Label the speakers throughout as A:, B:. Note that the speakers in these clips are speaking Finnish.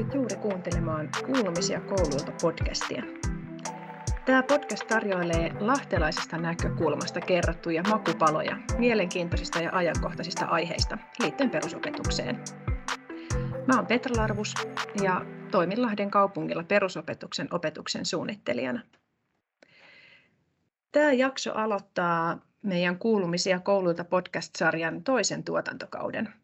A: Satut juuri kuuntelemaan Kuulumisia kouluilta podcastia. Tämä podcast tarjoilee lahtelaisesta näkökulmasta kerrottuja makupaloja mielenkiintoisista ja ajankohtaisista aiheista liittyen perusopetukseen. Mä oon Petra Larvus ja toimin Lahden kaupungilla perusopetuksen opetuksen suunnittelijana. Tämä jakso aloittaa meidän Kuulumisia kouluilta podcast-sarjan toisen tuotantokauden –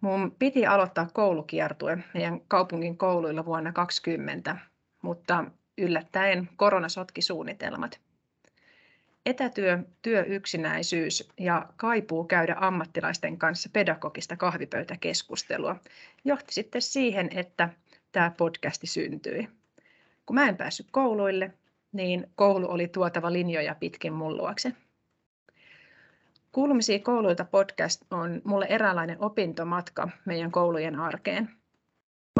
A: Mun piti aloittaa koulukiertue meidän kaupungin kouluilla vuonna 2020, mutta yllättäen korona sotki suunnitelmat. Etätyö, työyksinäisyys ja kaipuu käydä ammattilaisten kanssa pedagogista kahvipöytäkeskustelua johti sitten siihen, että tämä podcasti syntyi. Kun mä en päässyt kouluille, niin koulu oli tuotava linjoja pitkin mun luokse. Kuulumisia kouluilta podcast on mulle eräänlainen opintomatka meidän koulujen arkeen.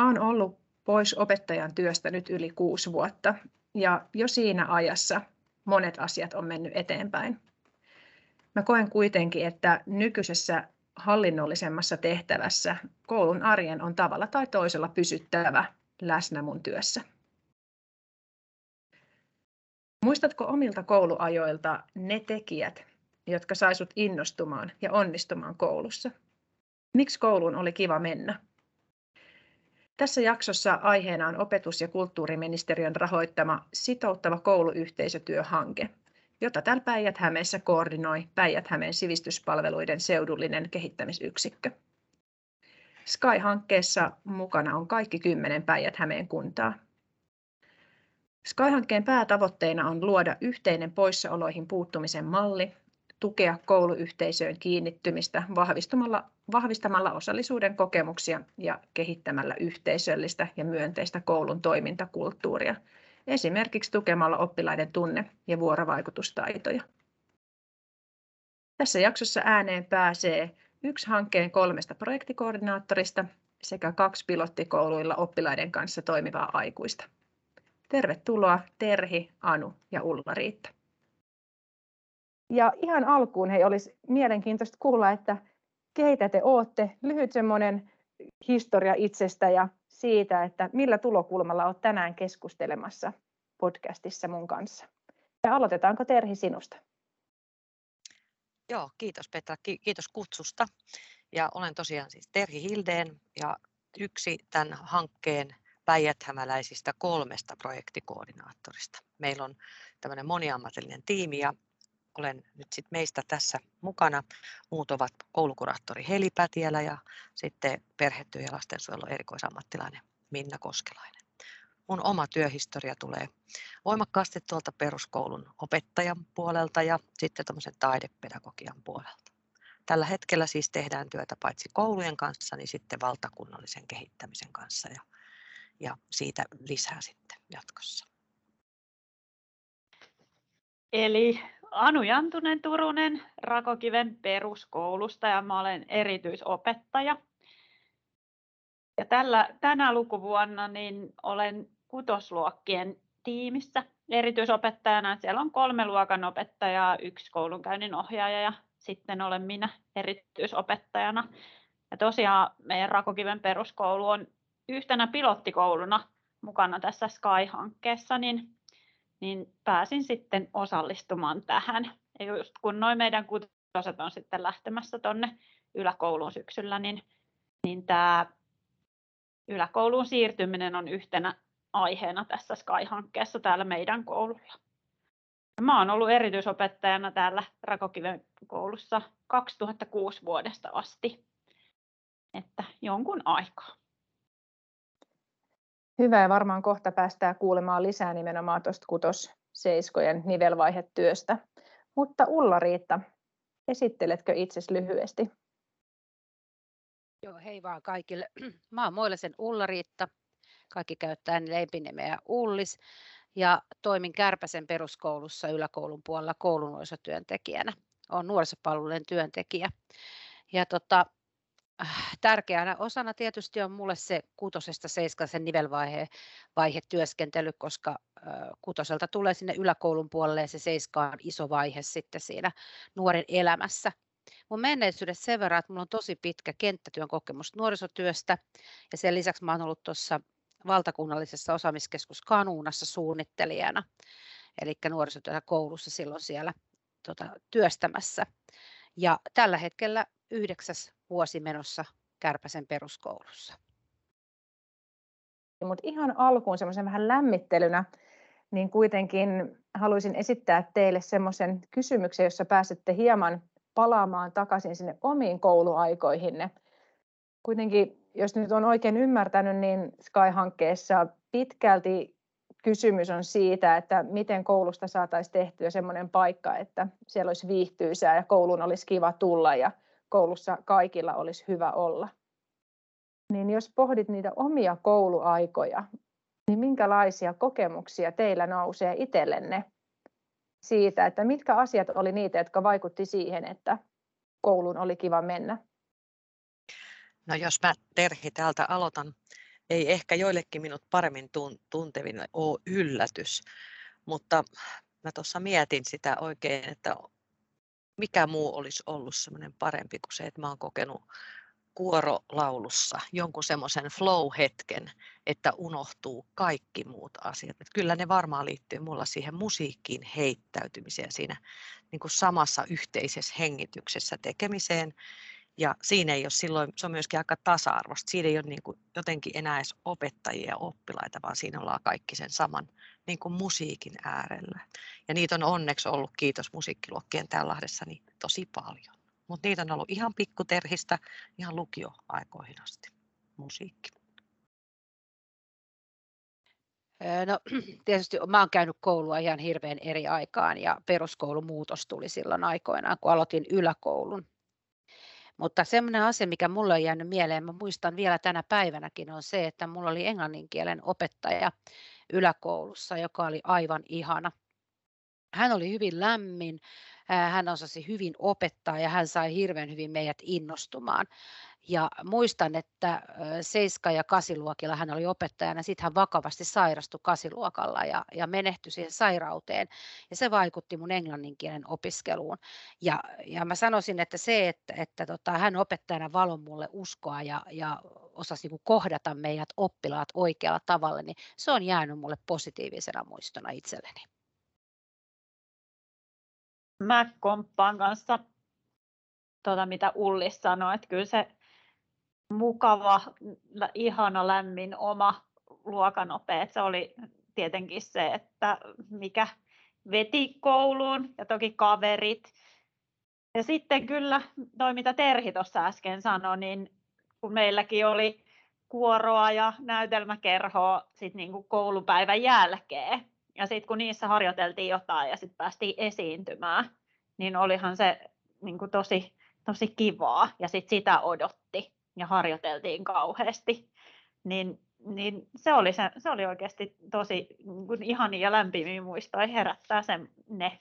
A: Mä oon ollut pois opettajan työstä nyt yli kuusi vuotta ja jo siinä ajassa monet asiat on mennyt eteenpäin. Mä koen kuitenkin, että nykyisessä hallinnollisemmassa tehtävässä koulun arjen on tavalla tai toisella pysyttävä läsnä mun työssä. Muistatko omilta kouluajoilta ne tekijät, jotka saisut innostumaan ja onnistumaan koulussa. Miksi kouluun oli kiva mennä? Tässä jaksossa aiheena on opetus- ja kulttuuriministeriön rahoittama sitouttava kouluyhteisötyöhanke, jota täällä Päijät-Hämeessä koordinoi Päijät-Hämeen sivistyspalveluiden seudullinen kehittämisyksikkö. Sky-hankkeessa mukana on kaikki kymmenen Päijät-Hämeen kuntaa. Sky-hankkeen päätavoitteena on luoda yhteinen poissaoloihin puuttumisen malli, tukea kouluyhteisöön kiinnittymistä vahvistamalla, vahvistamalla osallisuuden kokemuksia ja kehittämällä yhteisöllistä ja myönteistä koulun toimintakulttuuria, esimerkiksi tukemalla oppilaiden tunne- ja vuorovaikutustaitoja. Tässä jaksossa ääneen pääsee yksi hankkeen kolmesta projektikoordinaattorista sekä kaksi pilottikouluilla oppilaiden kanssa toimivaa aikuista. Tervetuloa Terhi, Anu ja Ulla-Riitta. Ja ihan alkuun hei, olisi mielenkiintoista kuulla, että keitä te olette. Lyhyt semmoinen historia itsestä ja siitä, että millä tulokulmalla olet tänään keskustelemassa podcastissa mun kanssa. Ja aloitetaanko Terhi sinusta?
B: Joo, kiitos Petra, kiitos kutsusta. Ja olen tosiaan siis Terhi Hildeen ja yksi tämän hankkeen päijäthämäläisistä kolmesta projektikoordinaattorista. Meillä on tämmöinen moniammatillinen tiimi ja olen nyt sit meistä tässä mukana. Muut ovat koulukuraattori Heli Pätiälä ja sitten perhetyö- ja lastensuojelun erikoisammattilainen Minna Koskelainen. Mun oma työhistoria tulee voimakkaasti tuolta peruskoulun opettajan puolelta ja sitten tämmöisen taidepedagogian puolelta. Tällä hetkellä siis tehdään työtä paitsi koulujen kanssa, niin sitten valtakunnallisen kehittämisen kanssa ja, ja siitä lisää sitten jatkossa.
C: Eli Anu Jantunen Turunen Rakokiven peruskoulusta ja mä olen erityisopettaja. Ja tällä, tänä lukuvuonna niin olen kutosluokkien tiimissä erityisopettajana. Siellä on kolme luokan opettajaa, yksi koulunkäynnin ohjaaja ja sitten olen minä erityisopettajana. Ja tosiaan meidän Rakokiven peruskoulu on yhtenä pilottikouluna mukana tässä Sky-hankkeessa, niin niin pääsin sitten osallistumaan tähän. Ja just kun noin meidän kutoset on sitten lähtemässä tuonne yläkouluun syksyllä, niin, niin tämä yläkouluun siirtyminen on yhtenä aiheena tässä Sky-hankkeessa täällä meidän koululla. Mä olen ollut erityisopettajana täällä Rakokiven koulussa 2006 vuodesta asti, että jonkun aikaa.
A: Hyvä ja varmaan kohta päästään kuulemaan lisää nimenomaan tuosta kutosseiskojen nivelvaihetyöstä. Mutta Ulla-Riitta, esitteletkö itsesi lyhyesti?
D: Joo, hei vaan kaikille. Mä oon Moilesen Ulla-Riitta. Kaikki käyttää lempinimeä Ullis ja toimin Kärpäsen peruskoulussa yläkoulun puolella koulunuorisotyöntekijänä. Olen nuorisopalvelujen työntekijä. Ja tota, tärkeänä osana tietysti on mulle se kutosesta seiskasen nivelvaihe vaihe työskentely, koska kutoselta tulee sinne yläkoulun puolelle ja se seiska on iso vaihe sitten siinä nuoren elämässä. mun menneisyydestä sen verran, että mulla on tosi pitkä kenttätyön kokemus nuorisotyöstä ja sen lisäksi mä oon ollut tuossa valtakunnallisessa osaamiskeskus Kanuunassa suunnittelijana, eli nuorisotyötä koulussa silloin siellä tota, työstämässä. Ja tällä hetkellä yhdeksäs vuosi menossa Kärpäsen peruskoulussa.
A: Mutta ihan alkuun semmoisen vähän lämmittelynä, niin kuitenkin haluaisin esittää teille semmoisen kysymyksen, jossa pääsette hieman palaamaan takaisin sinne omiin kouluaikoihinne. Kuitenkin, jos nyt on oikein ymmärtänyt, niin Sky-hankkeessa pitkälti kysymys on siitä, että miten koulusta saataisiin tehtyä semmoinen paikka, että siellä olisi viihtyisää ja kouluun olisi kiva tulla ja koulussa kaikilla olisi hyvä olla. Niin jos pohdit niitä omia kouluaikoja, niin minkälaisia kokemuksia teillä nousee itsellenne siitä, että mitkä asiat oli niitä, jotka vaikutti siihen, että kouluun oli kiva mennä?
B: No jos mä Terhi täältä aloitan, ei ehkä joillekin minut paremmin tunteville ole yllätys, mutta mä tuossa mietin sitä oikein, että mikä muu olisi ollut semmoinen parempi kuin se, että mä oon kokenut kuorolaulussa jonkun semmoisen flow-hetken, että unohtuu kaikki muut asiat. Että kyllä ne varmaan liittyy mulla siihen musiikkiin heittäytymiseen siinä niin kuin samassa yhteisessä hengityksessä tekemiseen. Ja siinä ei ole silloin, se on myöskin aika tasa-arvoista. Siinä ei ole niin kuin jotenkin enää edes opettajia ja oppilaita, vaan siinä ollaan kaikki sen saman niin kuin musiikin äärellä. Ja niitä on onneksi ollut, kiitos musiikkiluokkien täällä Lahdessa, niin tosi paljon. Mutta niitä on ollut ihan pikkuterhistä ihan lukioaikoihin asti musiikki.
D: No tietysti mä oon käynyt koulua ihan hirveän eri aikaan ja peruskoulun muutos tuli silloin aikoinaan, kun aloitin yläkoulun. Mutta semmoinen asia, mikä mulle on jäänyt mieleen, mä muistan vielä tänä päivänäkin, on se, että mulla oli englannin kielen opettaja yläkoulussa, joka oli aivan ihana. Hän oli hyvin lämmin, hän osasi hyvin opettaa ja hän sai hirveän hyvin meidät innostumaan. Ja muistan, että seiska- ja kasiluokilla hän oli opettajana, sitten hän vakavasti sairastui kasiluokalla ja, ja menehtyi siihen sairauteen. Ja se vaikutti mun englannin kielen opiskeluun. Ja, ja mä sanoisin, että se, että, että tota, hän opettajana valoi mulle uskoa ja, ja osasi niin kohdata meidät oppilaat oikealla tavalla, niin se on jäänyt mulle positiivisena muistona itselleni.
C: Mä komppaan kanssa tuota, mitä Ulli sanoi, että kyllä se mukava, ihana, lämmin oma luokanope, että se oli tietenkin se, että mikä veti kouluun ja toki kaverit. Ja sitten kyllä toi, mitä Terhi tuossa äsken sanoi, niin kun meilläkin oli kuoroa ja näytelmäkerhoa sit niin kuin koulupäivän jälkeen, ja sitten kun niissä harjoiteltiin jotain ja sitten päästiin esiintymään, niin olihan se niin kuin tosi, tosi kivaa ja sitten sitä odotti ja harjoiteltiin kauheasti. Niin, niin se, oli se, se oli oikeasti tosi niin ihania ja lämpimiä muistoja herättää sen ne.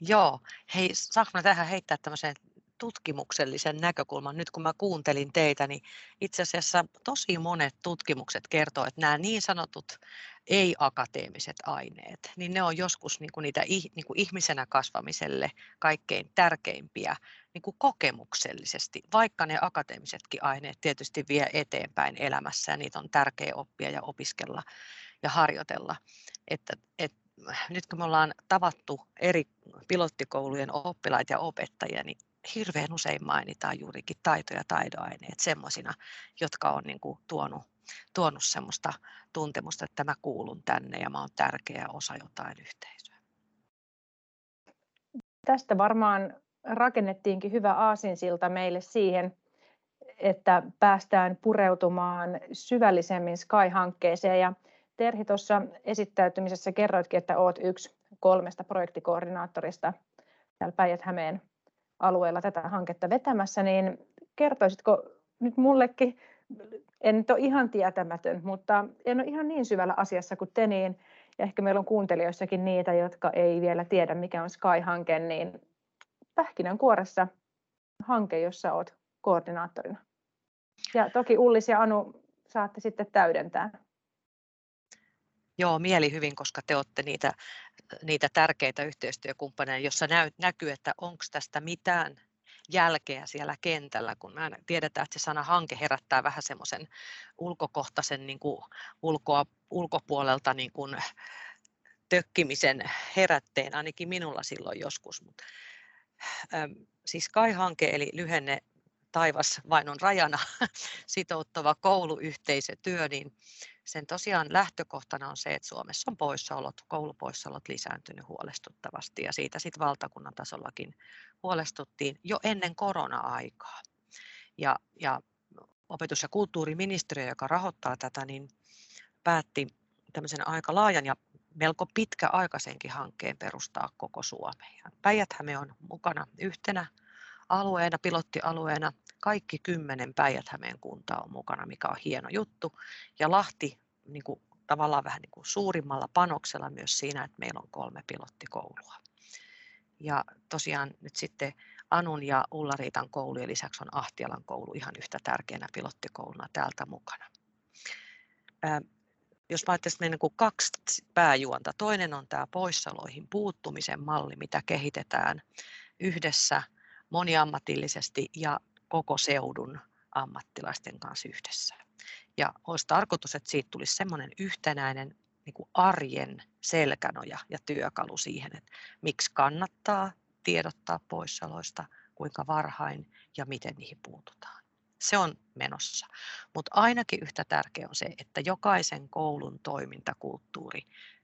B: Joo, hei, saanko tähän heittää tämmöisen tutkimuksellisen näkökulman. Nyt kun mä kuuntelin teitä, niin itse asiassa tosi monet tutkimukset kertoo, että nämä niin sanotut ei-akateemiset aineet, niin ne on joskus niin kuin niitä niin kuin ihmisenä kasvamiselle kaikkein tärkeimpiä niin kuin kokemuksellisesti, vaikka ne akateemisetkin aineet tietysti vie eteenpäin elämässä ja niitä on tärkeä oppia ja opiskella ja harjoitella. Että, että nyt kun me ollaan tavattu eri pilottikoulujen oppilaita ja opettajia, niin hirveän usein mainitaan juurikin taito- ja taidoaineet semmoisina, jotka on niin kuin tuonut, tuonut semmoista tuntemusta, että mä kuulun tänne ja mä oon tärkeä osa jotain yhteisöä.
A: Tästä varmaan rakennettiinkin hyvä aasinsilta meille siihen, että päästään pureutumaan syvällisemmin Sky-hankkeeseen. Ja Terhi tuossa esittäytymisessä kerroitkin, että olet yksi kolmesta projektikoordinaattorista täällä Päijät-Hämeen alueella tätä hanketta vetämässä, niin kertoisitko nyt mullekin, en nyt ole ihan tietämätön, mutta en ole ihan niin syvällä asiassa kuin te, niin, ja ehkä meillä on kuuntelijoissakin niitä, jotka ei vielä tiedä, mikä on Sky-hanke, niin kuoressa hanke, jossa olet koordinaattorina. Ja toki Ullis ja Anu saatte sitten täydentää.
B: Joo, mieli hyvin, koska te olette niitä, niitä tärkeitä yhteistyökumppaneja, jossa näy, näkyy, että onko tästä mitään jälkeä siellä kentällä, kun mä tiedetään, että se sana hanke herättää vähän semmoisen ulkokohtaisen niin kuin ulkoa, ulkopuolelta niin kuin tökkimisen herätteen, ainakin minulla silloin joskus. Mutta, ähm, siis KAI-hanke eli lyhenne taivas vain on rajana sitouttava kouluyhteisötyö, niin sen tosiaan lähtökohtana on se, että Suomessa on poissaolot, koulupoissaolot lisääntynyt huolestuttavasti ja siitä sitten valtakunnan tasollakin huolestuttiin jo ennen korona-aikaa. Ja, ja opetus- ja kulttuuriministeriö, joka rahoittaa tätä, niin päätti tämmöisen aika laajan ja melko pitkäaikaisenkin hankkeen perustaa koko Suomeen. päijät on mukana yhtenä alueena, pilottialueena. Kaikki kymmenen päijät kuntaa on mukana, mikä on hieno juttu. Ja Lahti niin kuin, tavallaan vähän niin kuin suurimmalla panoksella myös siinä, että meillä on kolme pilottikoulua. Ja tosiaan nyt sitten Anun ja Ullariitan koulujen lisäksi on Ahtialan koulu ihan yhtä tärkeänä pilottikouluna täältä mukana. jos mä ajattelisin meidän niin kaksi pääjuonta. Toinen on tämä poissaoloihin puuttumisen malli, mitä kehitetään yhdessä moniammatillisesti ja koko seudun ammattilaisten kanssa yhdessä. Ja olisi tarkoitus, että siitä tulisi semmoinen yhtenäinen niin kuin arjen selkänoja ja työkalu siihen, että miksi kannattaa tiedottaa poissaoloista, kuinka varhain ja miten niihin puututaan. Se on menossa. Mutta ainakin yhtä tärkeää on se, että jokaisen koulun toimintakulttuuri,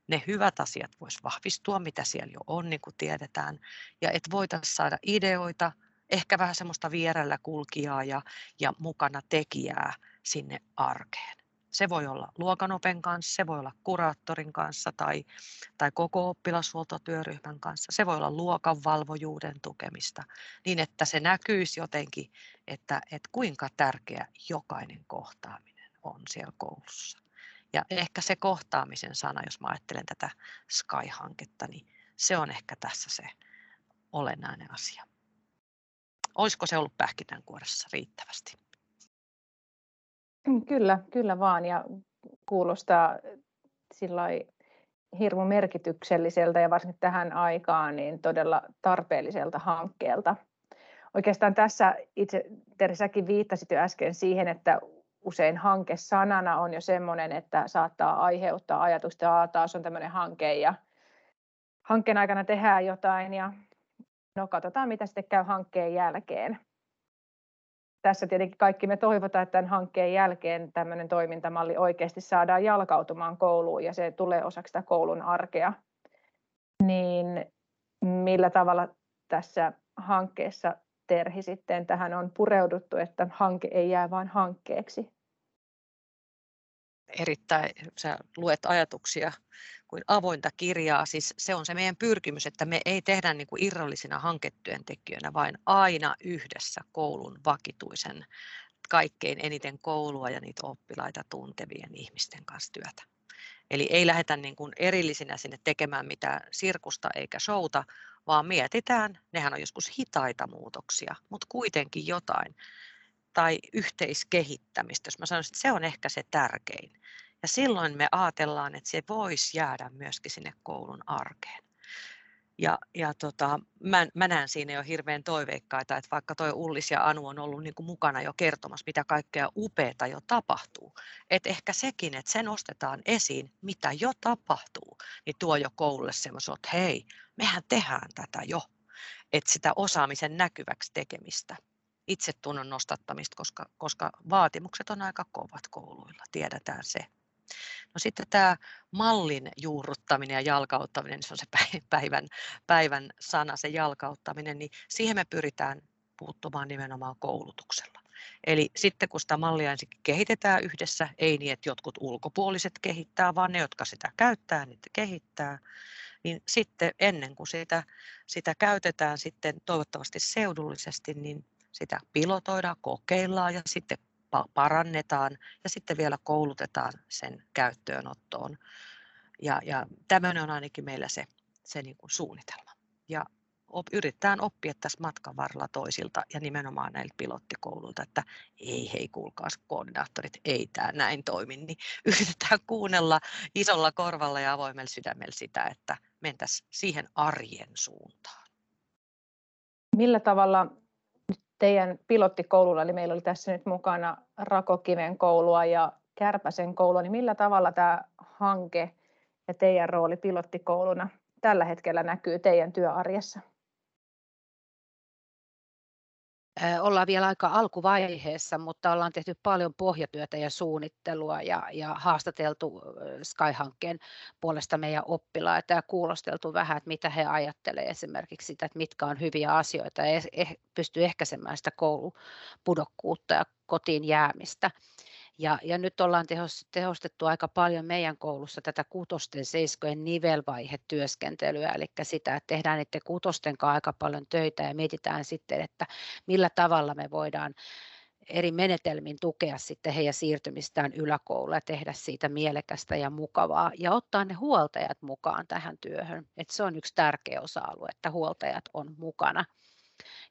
B: ne hyvät asiat voisi vahvistua, mitä siellä jo on, niin kuin tiedetään, ja että voitaisiin saada ideoita, ehkä vähän semmoista vierellä kulkijaa ja, ja mukana tekijää sinne arkeen. Se voi olla luokanopen kanssa, se voi olla kuraattorin kanssa tai, tai koko oppilashuoltotyöryhmän kanssa. Se voi olla luokan valvojuuden tukemista niin, että se näkyisi jotenkin, että, että kuinka tärkeä jokainen kohtaaminen on siellä koulussa. Ja ehkä se kohtaamisen sana, jos mä ajattelen tätä Sky-hanketta, niin se on ehkä tässä se olennainen asia. Olisiko se ollut pähkinänkuoressa riittävästi?
A: Mm, kyllä, kyllä vaan ja kuulostaa sillä hirmu merkitykselliseltä ja varsinkin tähän aikaan niin todella tarpeelliselta hankkeelta. Oikeastaan tässä itse Terisäkin viittasit jo äsken siihen, että usein hanke sanana on jo semmoinen, että saattaa aiheuttaa ajatusta, että taas on tämmöinen hanke ja hankkeen aikana tehdään jotain ja no katsotaan mitä sitten käy hankkeen jälkeen tässä tietenkin kaikki me toivotaan, että tämän hankkeen jälkeen tämmöinen toimintamalli oikeasti saadaan jalkautumaan kouluun ja se tulee osaksi sitä koulun arkea. Niin millä tavalla tässä hankkeessa Terhi sitten tähän on pureuduttu, että hanke ei jää vain hankkeeksi?
B: Erittäin, sä luet ajatuksia kuin avointa kirjaa. Siis se on se meidän pyrkimys, että me ei tehdä niin kuin irrallisina hanketyöntekijöinä, vaan aina yhdessä koulun vakituisen kaikkein eniten koulua ja niitä oppilaita tuntevien ihmisten kanssa työtä. Eli ei lähdetä niin kuin erillisinä sinne tekemään mitään sirkusta eikä showta, vaan mietitään, nehän on joskus hitaita muutoksia, mutta kuitenkin jotain, tai yhteiskehittämistä, jos mä sanoisin, että se on ehkä se tärkein. Ja silloin me ajatellaan, että se voisi jäädä myöskin sinne koulun arkeen. Ja, ja tota, mä, mä näen siinä jo hirveän toiveikkaita, että vaikka toi Ullis ja Anu on ollut niin kuin mukana jo kertomassa, mitä kaikkea upeata jo tapahtuu, että ehkä sekin, että se nostetaan esiin, mitä jo tapahtuu, niin tuo jo koululle semmoisen, että hei, mehän tehdään tätä jo, että sitä osaamisen näkyväksi tekemistä itsetunnon nostattamista, koska, koska vaatimukset on aika kovat kouluilla, tiedetään se. No sitten tämä mallin juurruttaminen ja jalkauttaminen, niin se on se päivän, päivän sana, se jalkauttaminen, niin siihen me pyritään puuttumaan nimenomaan koulutuksella. Eli sitten kun sitä mallia ensin kehitetään yhdessä, ei niin, että jotkut ulkopuoliset kehittää, vaan ne, jotka sitä käyttää, niitä kehittää, niin sitten ennen kuin sitä, sitä käytetään sitten toivottavasti seudullisesti, niin sitä pilotoidaan, kokeillaan ja sitten parannetaan ja sitten vielä koulutetaan sen käyttöönottoon. Ja, ja tämmöinen on ainakin meillä se, se niin kuin suunnitelma. Ja op, yritetään oppia tässä matkan varrella toisilta ja nimenomaan näiltä pilottikouluilta, että ei hei kuulkaas koordinaattorit, ei tämä näin toimi, niin yritetään kuunnella isolla korvalla ja avoimella sydämellä sitä, että mentäisiin siihen arjen suuntaan.
A: Millä tavalla teidän pilottikoululla, eli meillä oli tässä nyt mukana Rakokiven koulua ja Kärpäsen koulua, niin millä tavalla tämä hanke ja teidän rooli pilottikouluna tällä hetkellä näkyy teidän työarjessa?
D: Ollaan vielä aika alkuvaiheessa, mutta ollaan tehty paljon pohjatyötä ja suunnittelua ja, ja haastateltu Sky-hankkeen puolesta meidän oppilaita ja kuulosteltu vähän, että mitä he ajattelevat esimerkiksi sitä, että mitkä on hyviä asioita ja eh, pystyy ehkäisemään sitä koulupudokkuutta ja kotiin jäämistä. Ja, ja nyt ollaan tehostettu aika paljon meidän koulussa tätä kutosten seiskojen nivelvaihetyöskentelyä, eli sitä, että tehdään niiden kutosten kanssa aika paljon töitä ja mietitään sitten, että millä tavalla me voidaan eri menetelmin tukea sitten heidän siirtymistään yläkouluun ja tehdä siitä mielekästä ja mukavaa ja ottaa ne huoltajat mukaan tähän työhön. Et se on yksi tärkeä osa-alue, että huoltajat on mukana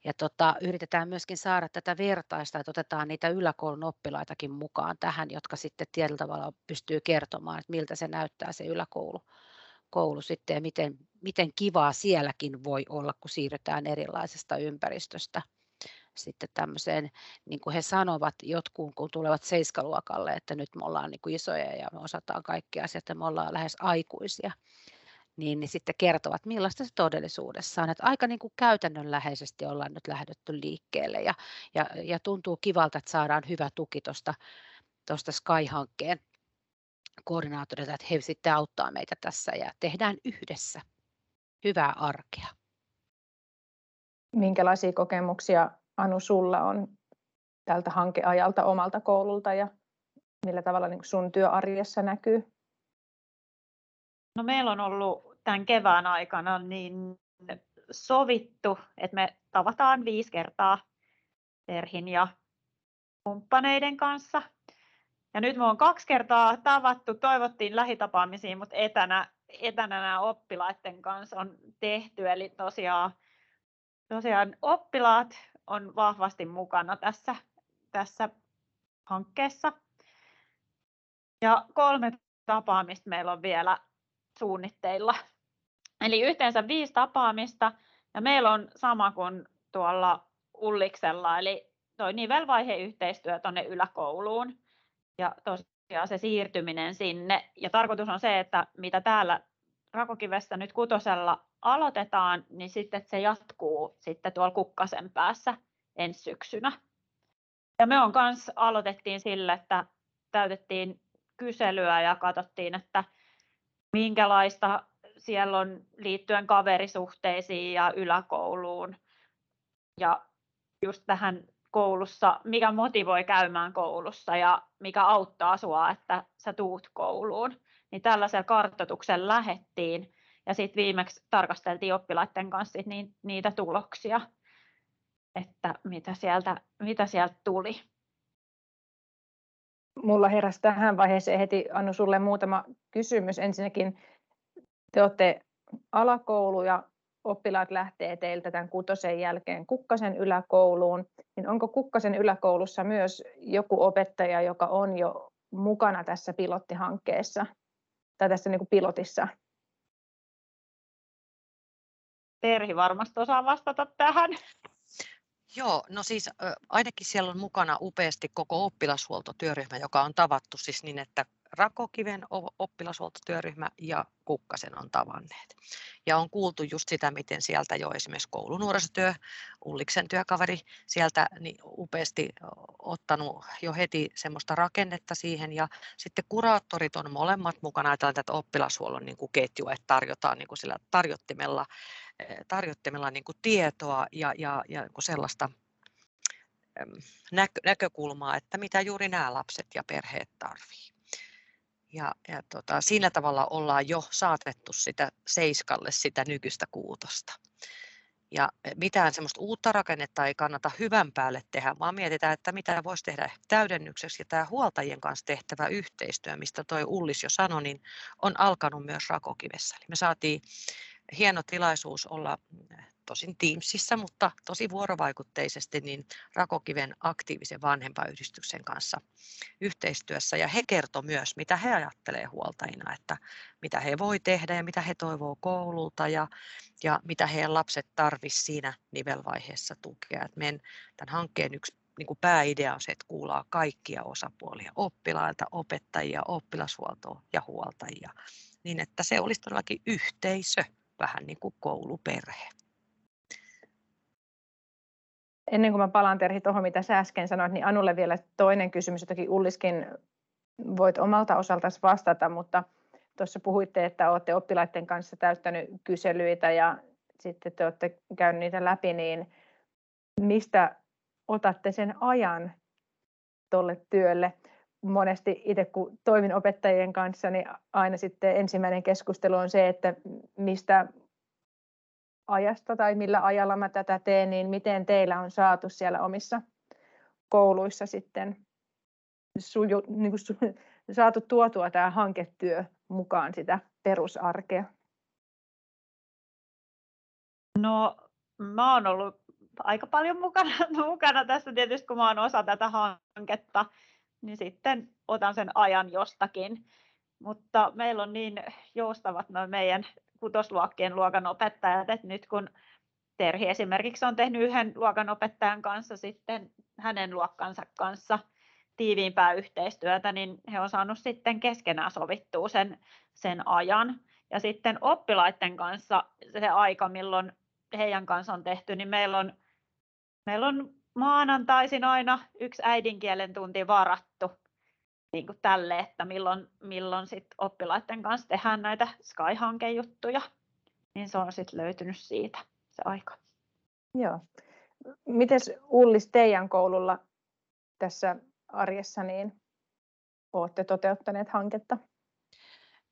D: ja tota, yritetään myöskin saada tätä vertaista, että otetaan niitä yläkoulun oppilaitakin mukaan tähän, jotka sitten tietyllä tavalla pystyy kertomaan, että miltä se näyttää se yläkoulu koulu sitten ja miten, miten kivaa sielläkin voi olla, kun siirrytään erilaisesta ympäristöstä sitten tämmöiseen, niin kuin he sanovat jotkut, kun tulevat seiskaluokalle, että nyt me ollaan niin kuin isoja ja me osataan kaikki asiat ja me ollaan lähes aikuisia niin, niin sitten kertovat, millaista se todellisuudessa on. Että aika niin kuin käytännönläheisesti ollaan nyt lähdetty liikkeelle ja, ja, ja tuntuu kivalta, että saadaan hyvä tuki tuosta tuosta Sky-hankkeen koordinaattorilta, että he sitten auttaa meitä tässä ja tehdään yhdessä hyvää arkea.
A: Minkälaisia kokemuksia Anu sulla on tältä hankeajalta omalta koululta ja millä tavalla niin sun työarjessa näkyy?
C: No meillä on ollut tämän kevään aikana niin sovittu, että me tavataan viisi kertaa Terhin ja kumppaneiden kanssa. Ja nyt me on kaksi kertaa tavattu, toivottiin lähitapaamisiin, mutta etänä, etänä nämä oppilaiden kanssa on tehty. Eli tosiaan, tosiaan oppilaat on vahvasti mukana tässä, tässä hankkeessa. Ja kolme tapaamista meillä on vielä suunnitteilla. Eli yhteensä viisi tapaamista ja meillä on sama kuin tuolla Ulliksella, eli toi nivelvaiheyhteistyö tuonne yläkouluun ja tosiaan se siirtyminen sinne. Ja tarkoitus on se, että mitä täällä Rakokivessä nyt kutosella aloitetaan, niin sitten se jatkuu sitten tuolla Kukkasen päässä ensi syksynä. Ja me on kanssa aloitettiin sille, että täytettiin kyselyä ja katsottiin, että minkälaista siellä on liittyen kaverisuhteisiin ja yläkouluun. Ja just tähän koulussa, mikä motivoi käymään koulussa ja mikä auttaa sinua, että sä tuut kouluun. Niin tällaisella kartoituksen lähettiin ja sitten viimeksi tarkasteltiin oppilaiden kanssa niitä tuloksia, että mitä sieltä, mitä sieltä tuli.
A: Mulla heräsi tähän vaiheeseen heti, Annu, sulle muutama kysymys. Ensinnäkin te olette alakoulu ja oppilaat lähtee teiltä tämän kutosen jälkeen Kukkasen yläkouluun, niin onko Kukkasen yläkoulussa myös joku opettaja, joka on jo mukana tässä pilottihankkeessa tai tässä niin kuin pilotissa?
C: Terhi varmasti osaa vastata tähän.
B: Joo, no siis ainakin siellä on mukana upeasti koko oppilashuoltotyöryhmä, joka on tavattu siis niin, että Rakokiven oppilashuoltotyöryhmä ja Kukkasen on tavanneet. Ja on kuultu just sitä, miten sieltä jo esimerkiksi koulunuorisotyö, Ulliksen työkaveri, sieltä niin upeasti ottanut jo heti semmoista rakennetta siihen. Ja sitten kuraattorit on molemmat mukana, ajatellaan tätä oppilashuollon niin kuin ketjua, että tarjotaan niin kuin sillä tarjottimella, tarjottimella niin kuin tietoa ja, ja, ja niin sellaista näkökulmaa, että mitä juuri nämä lapset ja perheet tarvitsevat. Ja, ja tota, siinä tavalla ollaan jo saatettu sitä seiskalle sitä nykyistä kuutosta. Ja mitään semmoista uutta rakennetta ei kannata hyvän päälle tehdä, vaan mietitään, että mitä voisi tehdä täydennykseksi. Ja tämä huoltajien kanssa tehtävä yhteistyö, mistä toi Ullis jo sanoi, niin on alkanut myös Rakokivessä. Eli me saatiin hieno tilaisuus olla tosin Teamsissa, mutta tosi vuorovaikutteisesti niin Rakokiven aktiivisen vanhempayhdistyksen kanssa yhteistyössä. Ja he kertovat myös, mitä he ajattelee huoltajina, että mitä he voi tehdä ja mitä he toivoo koululta ja, ja mitä heidän lapset tarvisivat siinä nivelvaiheessa tukea. Et meidän tämän hankkeen yksi niin kuin pääidea on se, että kuullaan kaikkia osapuolia, oppilailta, opettajia, oppilashuoltoa ja huoltajia, niin että se olisi todellakin yhteisö, vähän niin kuin kouluperhe.
A: Ennen kuin mä palaan Terhi tuohon, mitä sä äsken sanoit, niin Anulle vielä toinen kysymys, jotakin Ulliskin voit omalta osaltasi vastata, mutta tuossa puhuitte, että olette oppilaiden kanssa täyttänyt kyselyitä ja sitten te olette käynyt niitä läpi, niin mistä otatte sen ajan tuolle työlle? Monesti itse kun toimin opettajien kanssa, niin aina sitten ensimmäinen keskustelu on se, että mistä ajasta tai millä ajalla mä tätä teen, niin miten teillä on saatu siellä omissa kouluissa sitten suju, niin kuin su, saatu tuotua tämä hanketyö mukaan sitä perusarkea?
C: No, mä oon ollut aika paljon mukana, mukana tässä tietysti, kun mä oon osa tätä hanketta, niin sitten otan sen ajan jostakin. Mutta meillä on niin joustavat noin meidän kutosluokkien luokanopettajat, että nyt kun Terhi esimerkiksi on tehnyt yhden luokanopettajan kanssa sitten hänen luokkansa kanssa tiiviimpää yhteistyötä, niin he on saanut sitten keskenään sovittua sen, sen ajan. Ja sitten oppilaiden kanssa se aika, milloin heidän kanssa on tehty, niin meillä on, meillä on maanantaisin aina yksi äidinkielen tunti varattu niin kuin tälle, että milloin, milloin sit oppilaiden kanssa tehdään näitä Sky-hankejuttuja, niin se on sitten löytynyt siitä se aika.
A: Joo. Mites Ullis teidän koululla tässä arjessa, niin olette toteuttaneet hanketta?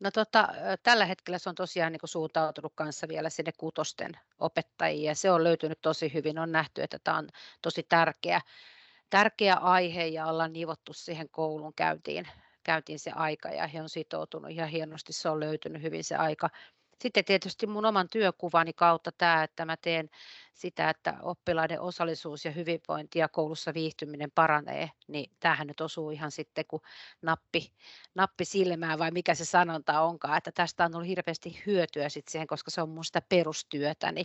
D: No tota, tällä hetkellä se on tosiaan niin suuntautunut kanssa vielä sinne kutosten opettajia ja se on löytynyt tosi hyvin. On nähty, että tämä on tosi tärkeä tärkeä aihe ja ollaan nivottu siihen koulun käyntiin, käyntiin se aika ja he on sitoutunut ihan hienosti, se on löytynyt hyvin se aika. Sitten tietysti mun oman työkuvani kautta tämä, että mä teen sitä, että oppilaiden osallisuus ja hyvinvointi ja koulussa viihtyminen paranee, niin tämähän nyt osuu ihan sitten kuin nappi, nappi silmään vai mikä se sanonta onkaan, että tästä on ollut hirveästi hyötyä sitten siihen, koska se on mun sitä perustyötäni.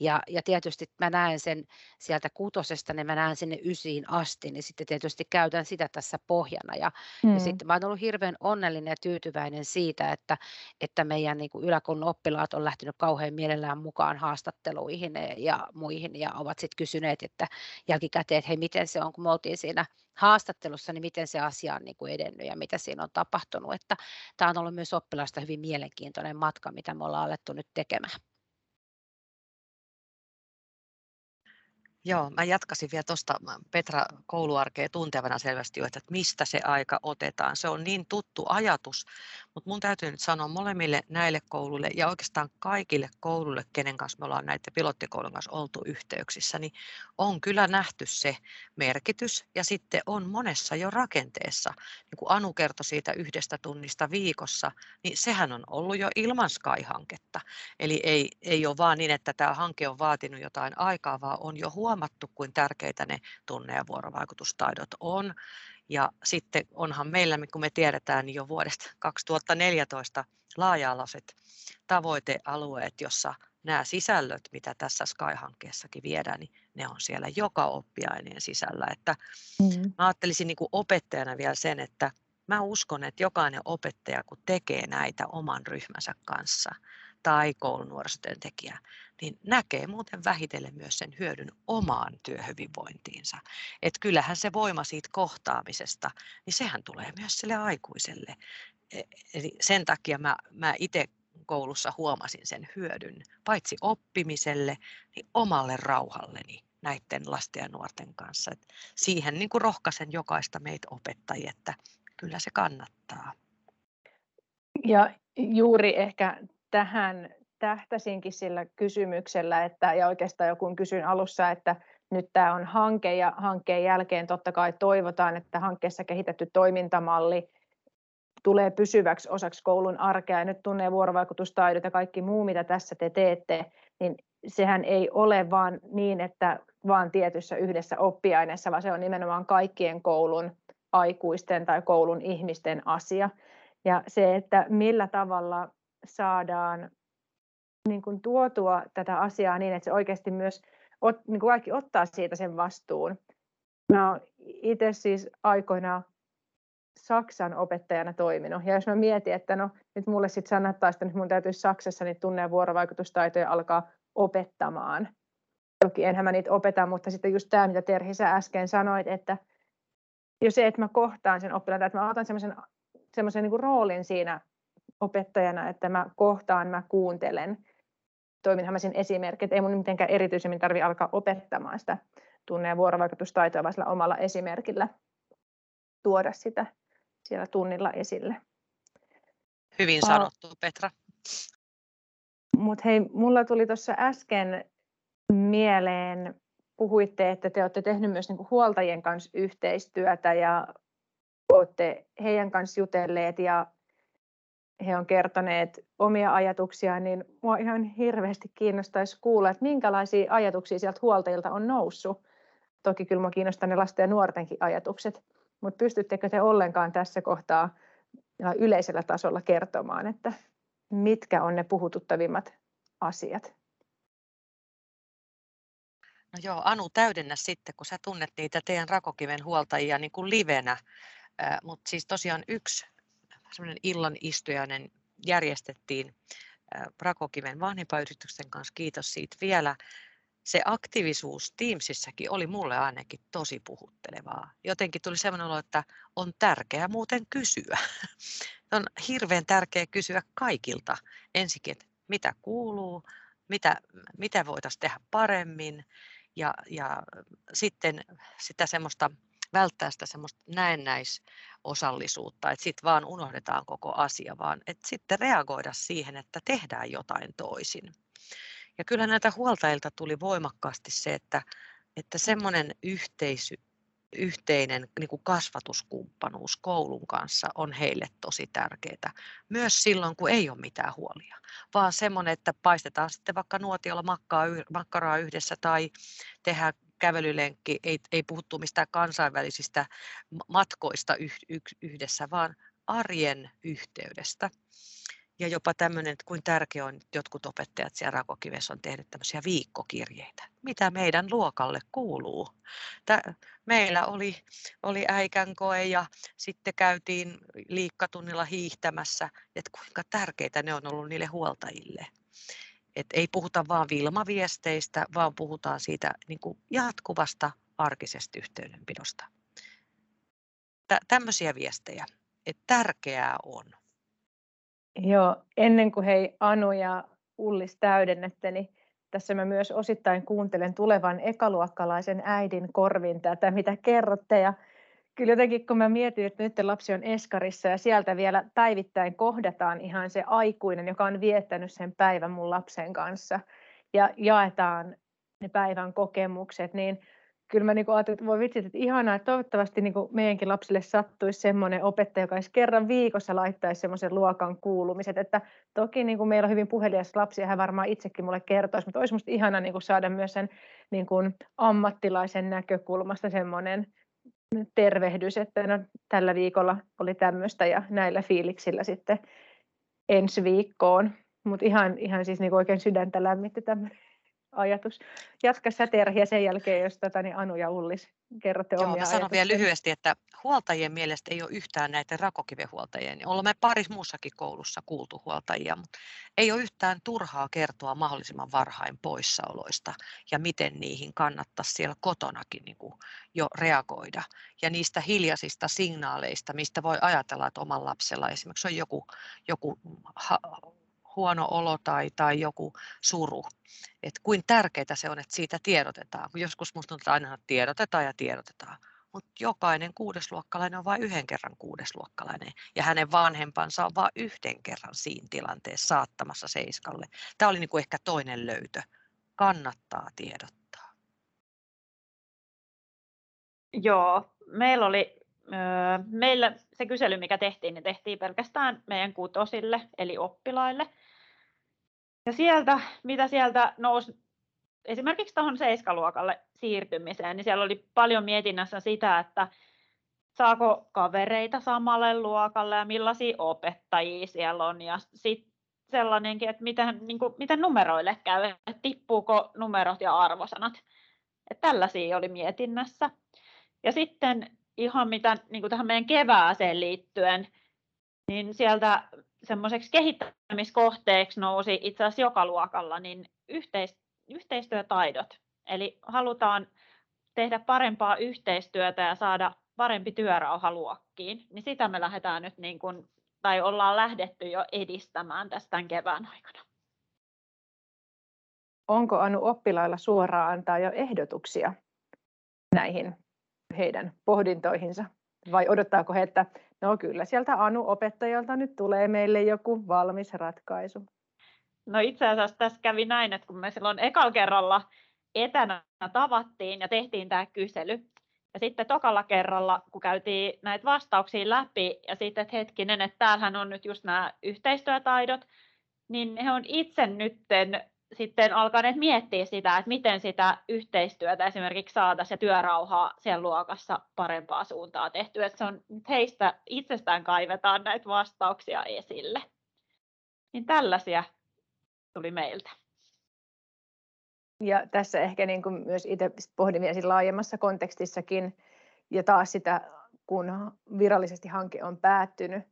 D: Ja, ja tietysti mä näen sen sieltä kutosesta, niin mä näen sinne ysiin asti, niin sitten tietysti käytän sitä tässä pohjana. Ja, mm. ja sitten mä oon ollut hirveän onnellinen ja tyytyväinen siitä, että, että meidän niin kuin yläkoulun oppilaat on lähtenyt kauhean mielellään mukaan haastatteluihin ja muihin ja ovat sitten kysyneet, että jälkikäteen, että hei, miten se on, kun me oltiin siinä haastattelussa, niin miten se asia on niin kuin edennyt ja mitä siinä on tapahtunut. Että tämä on ollut myös oppilaista hyvin mielenkiintoinen matka, mitä me ollaan alettu nyt tekemään.
B: Joo, mä jatkaisin vielä tuosta Petra kouluarkea tuntevana selvästi jo, että mistä se aika otetaan. Se on niin tuttu ajatus, mutta mun täytyy nyt sanoa molemmille näille kouluille ja oikeastaan kaikille kouluille, kenen kanssa me ollaan näitä pilottikoulun kanssa oltu yhteyksissä, niin on kyllä nähty se merkitys ja sitten on monessa jo rakenteessa. Niin kuin Anu kertoi siitä yhdestä tunnista viikossa, niin sehän on ollut jo ilman Sky-hanketta. Eli ei, ei ole vaan niin, että tämä hanke on vaatinut jotain aikaa, vaan on jo huomioon huomattu, kuin tärkeitä ne tunne- ja vuorovaikutustaidot on. Ja sitten onhan meillä, kun me tiedetään niin jo vuodesta 2014 laaja-alaiset tavoitealueet, jossa nämä sisällöt, mitä tässä Sky-hankkeessakin viedään, niin ne on siellä joka oppiaineen sisällä. Että mm. Mä ajattelisin niin kuin opettajana vielä sen, että mä uskon, että jokainen opettaja, kun tekee näitä oman ryhmänsä kanssa tai koulunuorisotyöntekijä, niin näkee muuten vähitellen myös sen hyödyn omaan työhyvinvointiinsa. Että kyllähän se voima siitä kohtaamisesta, niin sehän tulee myös sille aikuiselle. E, eli sen takia mä, mä itse koulussa huomasin sen hyödyn, paitsi oppimiselle, niin omalle rauhalleni näiden lasten ja nuorten kanssa. Et siihen niin kuin rohkaisen jokaista meitä opettajia, että kyllä se kannattaa.
A: Ja juuri ehkä tähän tähtäsinkin sillä kysymyksellä, että, ja oikeastaan jo kun kysyin alussa, että nyt tämä on hanke ja hankkeen jälkeen totta kai toivotaan, että hankkeessa kehitetty toimintamalli tulee pysyväksi osaksi koulun arkea ja nyt tunne- ja vuorovaikutustaidot ja kaikki muu, mitä tässä te teette, niin sehän ei ole vaan niin, että vaan tietyssä yhdessä oppiaineessa, vaan se on nimenomaan kaikkien koulun aikuisten tai koulun ihmisten asia. Ja se, että millä tavalla saadaan niin kuin tuotua tätä asiaa niin, että se oikeasti myös ot, niin kuin kaikki ottaa siitä sen vastuun. Mä itse siis aikoinaan Saksan opettajana toiminut. Ja jos mä mietin, että no nyt mulle sitten sanottaisiin, että nyt mun täytyisi Saksassa niitä tunne- ja vuorovaikutustaitoja alkaa opettamaan. Toki enhän mä niitä opeta, mutta sitten just tämä, mitä Terhi sä äsken sanoit, että jo se, että mä kohtaan sen oppilaan, että mä otan semmoisen semmoisen niin roolin siinä opettajana, että mä kohtaan, mä kuuntelen. Toiminhan mä sen esimerkki, että ei mun mitenkään erityisemmin tarvi alkaa opettamaan sitä tunne- ja vuorovaikutustaitoa, vaan sillä omalla esimerkillä tuoda sitä siellä tunnilla esille.
B: Hyvin sanottu, Petra.
A: Mutta hei, mulla tuli tuossa äsken mieleen, puhuitte, että te olette tehneet myös niinku huoltajien kanssa yhteistyötä ja olette heidän kanssa jutelleet ja he on kertoneet omia ajatuksia, niin minua ihan hirveästi kiinnostaisi kuulla, että minkälaisia ajatuksia sieltä huoltajilta on noussut. Toki kyllä minua kiinnostaa ne lasten ja nuortenkin ajatukset, mutta pystyttekö te ollenkaan tässä kohtaa yleisellä tasolla kertomaan, että mitkä on ne puhututtavimmat asiat?
B: No joo, Anu, täydennä sitten, kun sä tunnet niitä teidän Rakokiven huoltajia niin kuin livenä, mutta siis tosiaan yksi semmoinen illan istujainen järjestettiin Rakokiven vanhempayhdistyksen kanssa, kiitos siitä vielä. Se aktiivisuus Teamsissäkin oli mulle ainakin tosi puhuttelevaa. Jotenkin tuli semmoinen olo, että on tärkeää muuten kysyä. on hirveän tärkeää kysyä kaikilta ensinnäkin, että mitä kuuluu, mitä, mitä voitaisiin tehdä paremmin ja, ja sitten sitä semmoista välttää sitä semmoista näennäisosallisuutta, että sitten vaan unohdetaan koko asia, vaan että sitten reagoida siihen, että tehdään jotain toisin. Ja kyllä näitä huoltajilta tuli voimakkaasti se, että, että semmoinen yhteisö, yhteinen niin kuin kasvatuskumppanuus koulun kanssa on heille tosi tärkeää. Myös silloin, kun ei ole mitään huolia, vaan semmoinen, että paistetaan sitten vaikka nuotiolla makkaraa yhdessä tai tehdään kävelylenkki, ei, ei puhuttu mistään kansainvälisistä matkoista yhdessä, vaan arjen yhteydestä. Ja jopa tämmöinen, että kuin tärkeä on, jotkut opettajat siellä Rakokivessä on tehnyt tämmöisiä viikkokirjeitä. Mitä meidän luokalle kuuluu? Tää, meillä oli, oli äikän koe ja sitten käytiin liikkatunnilla hiihtämässä, että kuinka tärkeitä ne on ollut niille huoltajille. Et ei puhuta vain Vilma-viesteistä, vaan puhutaan siitä niin kuin jatkuvasta arkisesta yhteydenpidosta. Tä, tämmöisiä viestejä, että tärkeää on.
A: Joo, ennen kuin hei Anu ja Ullis täydennette, niin tässä mä myös osittain kuuntelen tulevan ekaluokkalaisen äidin korvin tätä, mitä kerrotte. Ja kyllä jotenkin kun mä mietin, että nyt lapsi on eskarissa ja sieltä vielä päivittäin kohdataan ihan se aikuinen, joka on viettänyt sen päivän mun lapsen kanssa ja jaetaan ne päivän kokemukset, niin kyllä mä niin ajattelin, että voi vitsi, että ihanaa, että toivottavasti niin meidänkin lapsille sattuisi semmoinen opettaja, joka kerran viikossa laittaisi semmoisen luokan kuulumiset, että toki niin kuin meillä on hyvin puhelias lapsi ja hän varmaan itsekin mulle kertoisi, mutta olisi musta ihana niin kuin saada myös sen niin kuin ammattilaisen näkökulmasta semmoinen tervehdys, että no, tällä viikolla oli tämmöistä ja näillä fiiliksillä sitten ensi viikkoon. Mutta ihan, ihan siis niinku oikein sydäntä lämmitti tämmöinen ajatus. Jatka sä Terhi ja sen jälkeen, jos tota, niin Anu ja Ullis kerrotte
B: Joo,
A: omia
B: mä sanon vielä lyhyesti, että huoltajien mielestä ei ole yhtään näitä rakokivehuoltajia. Niin olemme parissa muussakin koulussa kuultu huoltajia, mutta ei ole yhtään turhaa kertoa mahdollisimman varhain poissaoloista ja miten niihin kannattaisi siellä kotonakin niin kuin jo reagoida. Ja niistä hiljaisista signaaleista, mistä voi ajatella, että oman lapsella esimerkiksi on joku, joku ha- huono olo tai, tai joku suru. Et kuin tärkeää se on, että siitä tiedotetaan. Kun joskus minusta tuntuu, aina tiedotetaan ja tiedotetaan. Mutta jokainen kuudesluokkalainen on vain yhden kerran kuudesluokkalainen. Ja hänen vanhempansa on vain yhden kerran siinä tilanteessa saattamassa seiskalle. Tämä oli niinku ehkä toinen löytö. Kannattaa tiedottaa.
C: Joo, meillä oli meillä se kysely, mikä tehtiin, niin tehtiin pelkästään meidän kutosille, eli oppilaille. Ja sieltä, mitä sieltä nousi esimerkiksi tuohon seiskaluokalle siirtymiseen, niin siellä oli paljon mietinnässä sitä, että saako kavereita samalle luokalle ja millaisia opettajia siellä on. Ja sitten sellainenkin, että miten, niin kuin, miten numeroille käy, että tippuuko numerot ja arvosanat. Että tällaisia oli mietinnässä. Ja sitten ihan mitä niin kuin tähän meidän kevääseen liittyen, niin sieltä semmoiseksi kehittämiskohteeksi nousi itse asiassa joka luokalla niin yhteis, yhteistyötaidot. Eli halutaan tehdä parempaa yhteistyötä ja saada parempi työrauha luokkiin, niin sitä me lähdetään nyt niin kuin, tai ollaan lähdetty jo edistämään tästä tämän kevään aikana.
A: Onko Anu oppilailla suoraan antaa jo ehdotuksia näihin heidän pohdintoihinsa? Vai odottaako he, että no kyllä sieltä Anu opettajalta nyt tulee meille joku valmis ratkaisu?
C: No itse asiassa tässä kävi näin, että kun me silloin ekalla kerralla etänä tavattiin ja tehtiin tämä kysely, ja sitten tokalla kerralla, kun käytiin näitä vastauksia läpi ja sitten, että hetkinen, että täällähän on nyt just nämä yhteistyötaidot, niin he on itse nytten sitten alkaneet miettiä sitä, että miten sitä yhteistyötä esimerkiksi saataisiin ja työrauhaa siellä luokassa parempaa suuntaa tehtyä. Että se on, heistä itsestään kaivetaan näitä vastauksia esille. Niin tällaisia tuli meiltä.
A: Ja tässä ehkä niin kuin myös itse pohdin vielä laajemmassa kontekstissakin, ja taas sitä, kun virallisesti hanke on päättynyt,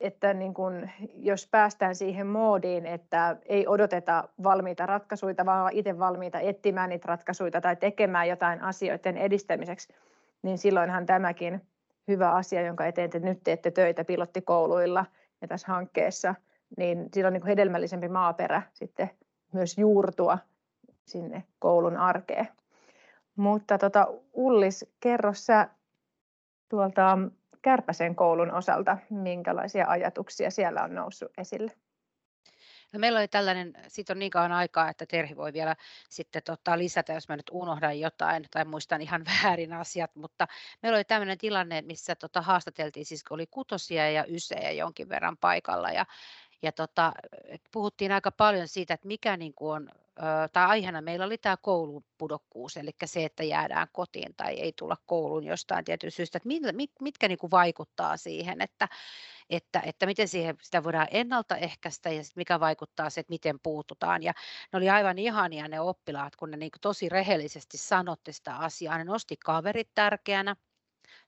A: että niin kun, jos päästään siihen moodiin, että ei odoteta valmiita ratkaisuja, vaan itse valmiita etsimään niitä ratkaisuja tai tekemään jotain asioiden edistämiseksi, niin silloinhan tämäkin hyvä asia, jonka eteen te nyt teette töitä pilottikouluilla ja tässä hankkeessa, niin sillä on niin hedelmällisempi maaperä sitten myös juurtua sinne koulun arkeen. Mutta tota, Ullis, kerro sä tuolta Kärpäsen koulun osalta, minkälaisia ajatuksia siellä on noussut esille?
D: No meillä oli tällainen, siitä on niin kauan aikaa, että Terhi voi vielä sitten tota, lisätä, jos mä nyt unohdan jotain tai muistan ihan väärin asiat, mutta meillä oli tämmöinen tilanne, missä tota, haastateltiin, siis oli kutosia ja ysejä jonkin verran paikalla ja ja tota, puhuttiin aika paljon siitä, että mikä niin kuin on, tai aiheena meillä oli tämä koulupudokkuus, eli se, että jäädään kotiin tai ei tulla kouluun jostain tietystä syystä, että mitkä, niin kuin vaikuttaa siihen, että, että, että miten siihen, sitä voidaan ennaltaehkäistä ja sit mikä vaikuttaa se, että miten puututaan. Ja ne oli aivan ihania ne oppilaat, kun ne niin tosi rehellisesti sanotti sitä asiaa. Ne nosti kaverit tärkeänä,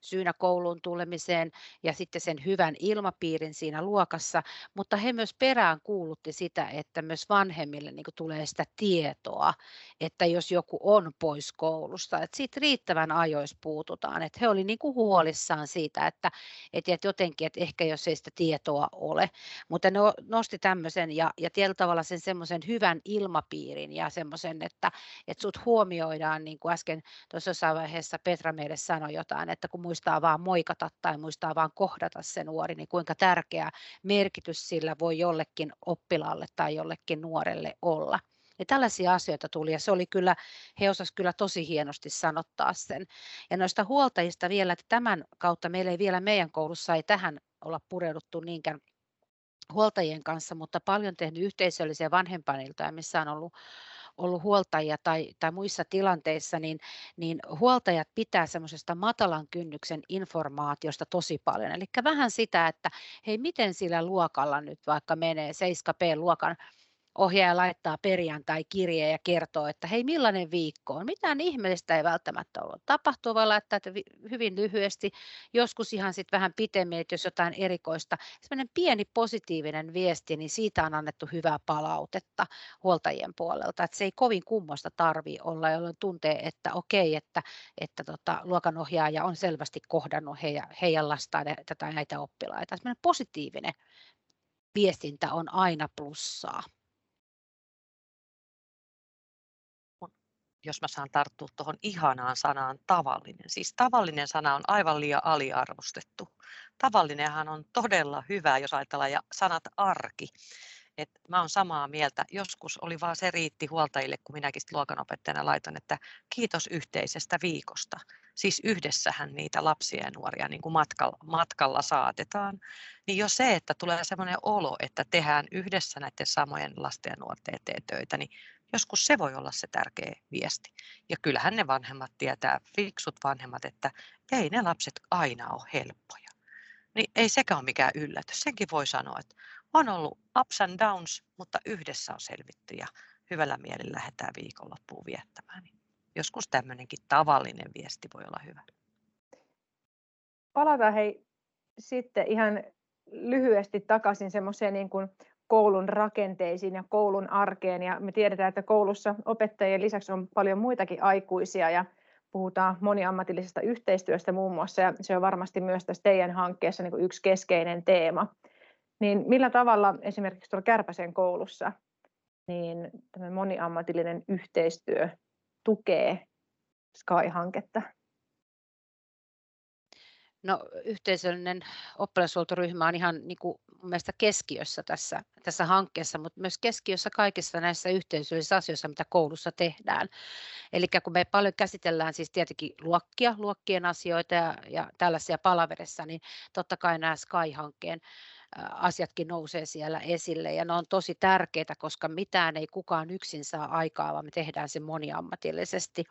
D: syynä kouluun tulemiseen ja sitten sen hyvän ilmapiirin siinä luokassa, mutta he myös perään kuulutti sitä, että myös vanhemmille niin tulee sitä tietoa, että jos joku on pois koulusta, että siitä riittävän ajoissa puututaan, että he olivat niin huolissaan siitä, että, että, jotenkin, että ehkä jos ei sitä tietoa ole, mutta ne nosti tämmöisen ja, ja tietyllä tavalla sen semmoisen hyvän ilmapiirin ja semmoisen, että, että sut huomioidaan, niin kuin äsken tuossa vaiheessa Petra meille sanoi jotain, että kun muistaa vaan moikata tai muistaa vaan kohdata se nuori, niin kuinka tärkeä merkitys sillä voi jollekin oppilaalle tai jollekin nuorelle olla. Ja tällaisia asioita tuli ja se oli kyllä, he osasivat kyllä tosi hienosti sanottaa sen. Ja noista huoltajista vielä, että tämän kautta meillä ei vielä meidän koulussa ei tähän olla pureuduttu niinkään huoltajien kanssa, mutta paljon tehnyt yhteisöllisiä vanhempainiltoja, missä on ollut ollut huoltajia tai, tai muissa tilanteissa, niin, niin huoltajat pitää semmoisesta matalan kynnyksen informaatiosta tosi paljon. Eli vähän sitä, että hei, miten sillä luokalla nyt vaikka menee 7P-luokan ohjaaja laittaa perjantai-kirjeen ja kertoo, että hei millainen viikko on. Mitään ihmeellistä ei välttämättä ollut. Tapahtuu, laittaa että hyvin lyhyesti, joskus ihan sitten vähän pitemmin, että jos jotain erikoista. Sellainen pieni positiivinen viesti, niin siitä on annettu hyvää palautetta huoltajien puolelta. Että se ei kovin kummosta tarvi olla, jolloin tuntee, että okei, että, että tota, luokanohjaaja on selvästi kohdannut heidän, heidän lastaan tätä näitä oppilaita. Sellainen positiivinen viestintä on aina plussaa.
B: Jos mä saan tarttua tuohon ihanaan sanaan tavallinen. Siis tavallinen sana on aivan liian aliarvostettu. Tavallinenhan on todella hyvä, jos ajatellaan, ja sanat arki. Et mä oon samaa mieltä. Joskus oli vaan se riitti huoltajille, kun minäkin luokanopettajana laitoin, että kiitos yhteisestä viikosta. siis yhdessähän niitä lapsia ja nuoria niin kuin matkalla, matkalla saatetaan, niin jo se, että tulee sellainen olo, että tehdään yhdessä näiden samojen lasten ja nuorten eteen töitä, niin joskus se voi olla se tärkeä viesti. Ja kyllähän ne vanhemmat tietää, fiksut vanhemmat, että ei ne lapset aina ole helppoja. Niin ei sekään ole mikään yllätys. Senkin voi sanoa, että on ollut ups and downs, mutta yhdessä on selvitty ja hyvällä mielellä lähdetään viikonloppuun viettämään. Niin joskus tämmöinenkin tavallinen viesti voi olla hyvä.
A: Palataan hei sitten ihan lyhyesti takaisin semmoiseen niin kuin koulun rakenteisiin ja koulun arkeen. Ja me tiedetään, että koulussa opettajien lisäksi on paljon muitakin aikuisia ja puhutaan moniammatillisesta yhteistyöstä muun muassa ja se on varmasti myös tässä teidän hankkeessa niin kuin yksi keskeinen teema. Niin millä tavalla esimerkiksi tuolla Kärpäsen koulussa niin moniammatillinen yhteistyö tukee Sky-hanketta?
D: No, yhteisöllinen oppilashuoltoryhmä on ihan niin kuin mielestä keskiössä tässä, tässä hankkeessa, mutta myös keskiössä kaikissa näissä yhteisöllisissä asioissa, mitä koulussa tehdään. Eli kun me paljon käsitellään siis tietenkin luokkia, luokkien asioita ja, ja tällaisia palaverissa, niin totta kai nämä Sky-hankkeen asiatkin nousee siellä esille ja ne on tosi tärkeitä, koska mitään ei kukaan yksin saa aikaa, vaan me tehdään se moniammatillisesti.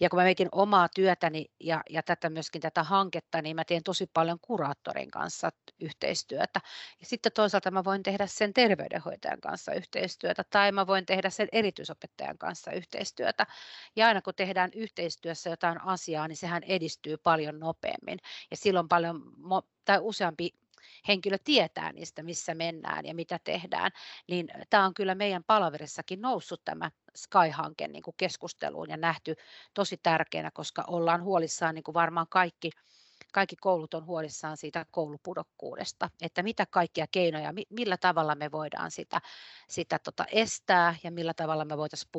D: Ja kun mä mietin omaa työtäni ja, ja tätä myöskin tätä hanketta, niin mä teen tosi paljon kuraattorin kanssa yhteistyötä. Ja sitten toisaalta mä voin tehdä sen terveydenhoitajan kanssa yhteistyötä tai mä voin tehdä sen erityisopettajan kanssa yhteistyötä. Ja aina kun tehdään yhteistyössä jotain asiaa, niin sehän edistyy paljon nopeammin. Ja silloin paljon tai useampi henkilö tietää niistä, missä mennään ja mitä tehdään, niin tämä on kyllä meidän palaverissakin noussut tämä Sky-hanke niin kuin keskusteluun ja nähty tosi tärkeänä, koska ollaan huolissaan niin kuin varmaan kaikki, kaikki koulut on huolissaan siitä koulupudokkuudesta, että mitä kaikkia keinoja, millä tavalla me voidaan sitä, sitä tota estää ja millä tavalla me voitaisiin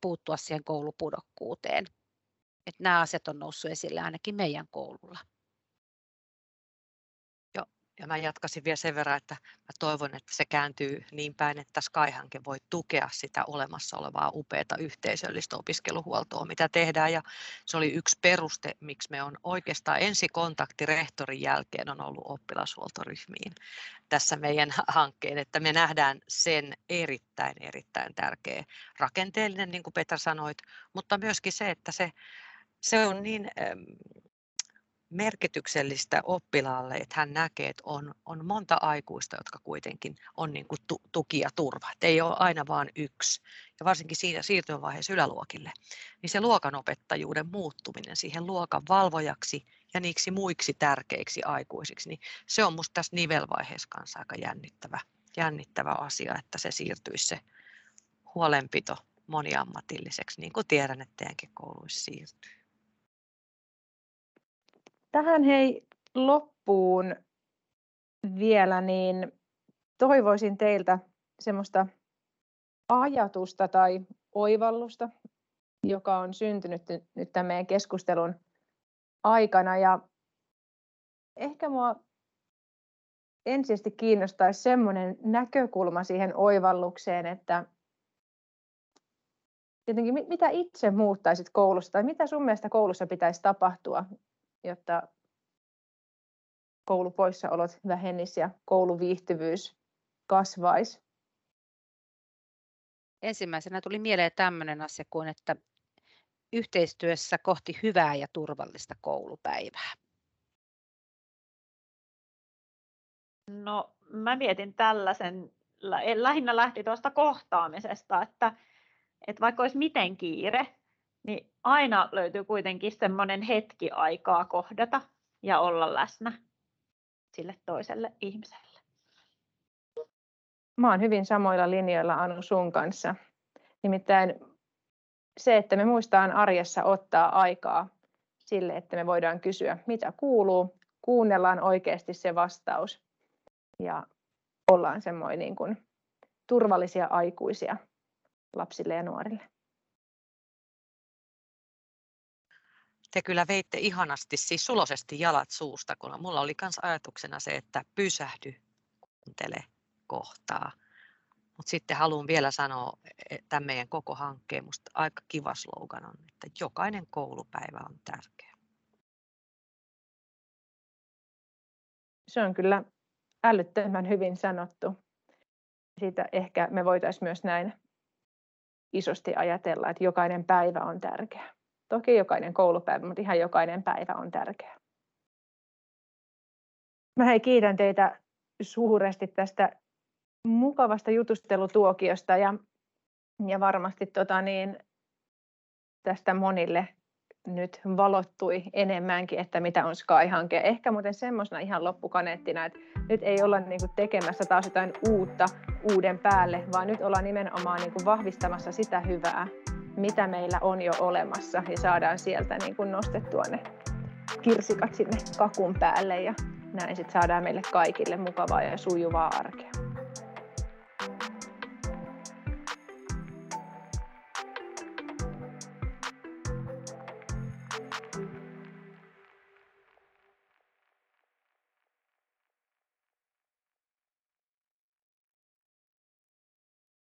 D: puuttua siihen koulupudokkuuteen. Että nämä asiat on noussut esille ainakin meidän koululla.
B: Ja mä jatkaisin vielä sen verran, että mä toivon, että se kääntyy niin päin, että Sky-hanke voi tukea sitä olemassa olevaa upeata yhteisöllistä opiskeluhuoltoa, mitä tehdään. Ja se oli yksi peruste, miksi me on oikeastaan ensikontakti rehtorin jälkeen on ollut oppilashuoltoryhmiin tässä meidän hankkeen, että me nähdään sen erittäin, erittäin tärkeä rakenteellinen, niin kuin Petra sanoit, mutta myöskin se, että se, se on niin merkityksellistä oppilaalle, että hän näkee, että on, on monta aikuista, jotka kuitenkin on niin kuin tu, tuki ja turva. Että ei ole aina vain yksi. Ja varsinkin siinä siirtymävaiheessa yläluokille, niin se luokanopettajuuden muuttuminen siihen luokan valvojaksi ja niiksi muiksi tärkeiksi aikuisiksi, niin se on minusta tässä nivelvaiheessa kanssa aika jännittävä, jännittävä asia, että se siirtyisi se huolenpito moniammatilliseksi, niin kuin tiedän, että teidänkin kouluissa siirtyy.
A: Tähän hei loppuun vielä, niin toivoisin teiltä semmoista ajatusta tai oivallusta, joka on syntynyt nyt tämän meidän keskustelun aikana. Ja ehkä minua ensisijaisesti kiinnostaisi semmoinen näkökulma siihen oivallukseen, että jotenkin, mitä itse muuttaisit koulussa tai mitä sun mielestä koulussa pitäisi tapahtua, jotta koulupoissaolot vähenisi ja kouluviihtyvyys kasvaisi?
D: Ensimmäisenä tuli mieleen tämmöinen asia kuin, että yhteistyössä kohti hyvää ja turvallista koulupäivää.
C: No, mä mietin tällaisen, lähinnä lähti tuosta kohtaamisesta, että, että vaikka olisi miten kiire, niin aina löytyy kuitenkin semmoinen hetki aikaa kohdata ja olla läsnä sille toiselle ihmiselle.
A: Mä oon hyvin samoilla linjoilla Anu sun kanssa. Nimittäin se, että me muistaan arjessa ottaa aikaa sille, että me voidaan kysyä, mitä kuuluu, kuunnellaan oikeasti se vastaus ja ollaan semmoinen niin kuin turvallisia aikuisia lapsille ja nuorille.
B: te kyllä veitte ihanasti, siis sulosesti jalat suusta, kun mulla oli myös ajatuksena se, että pysähdy, kuuntele, kohtaa. Mutta sitten haluan vielä sanoa e, tämän meidän koko hankkeen, musta aika kiva slogan on, että jokainen koulupäivä on tärkeä.
A: Se on kyllä älyttömän hyvin sanottu. Siitä ehkä me voitaisiin myös näin isosti ajatella, että jokainen päivä on tärkeä. Toki jokainen koulupäivä, mutta ihan jokainen päivä on tärkeä. Mä hei, kiitän teitä suuresti tästä mukavasta jutustelutuokiosta ja, ja varmasti tota niin, tästä monille nyt valottui enemmänkin, että mitä on Sky-hanke. Ehkä muuten semmoisena ihan loppukaneettina, että nyt ei olla niin kuin tekemässä taas jotain uutta uuden päälle, vaan nyt ollaan nimenomaan niin kuin vahvistamassa sitä hyvää, mitä meillä on jo olemassa ja saadaan sieltä niin kuin nostettua ne kirsikat sinne kakun päälle ja näin sitten saadaan meille kaikille mukavaa ja sujuvaa arkea.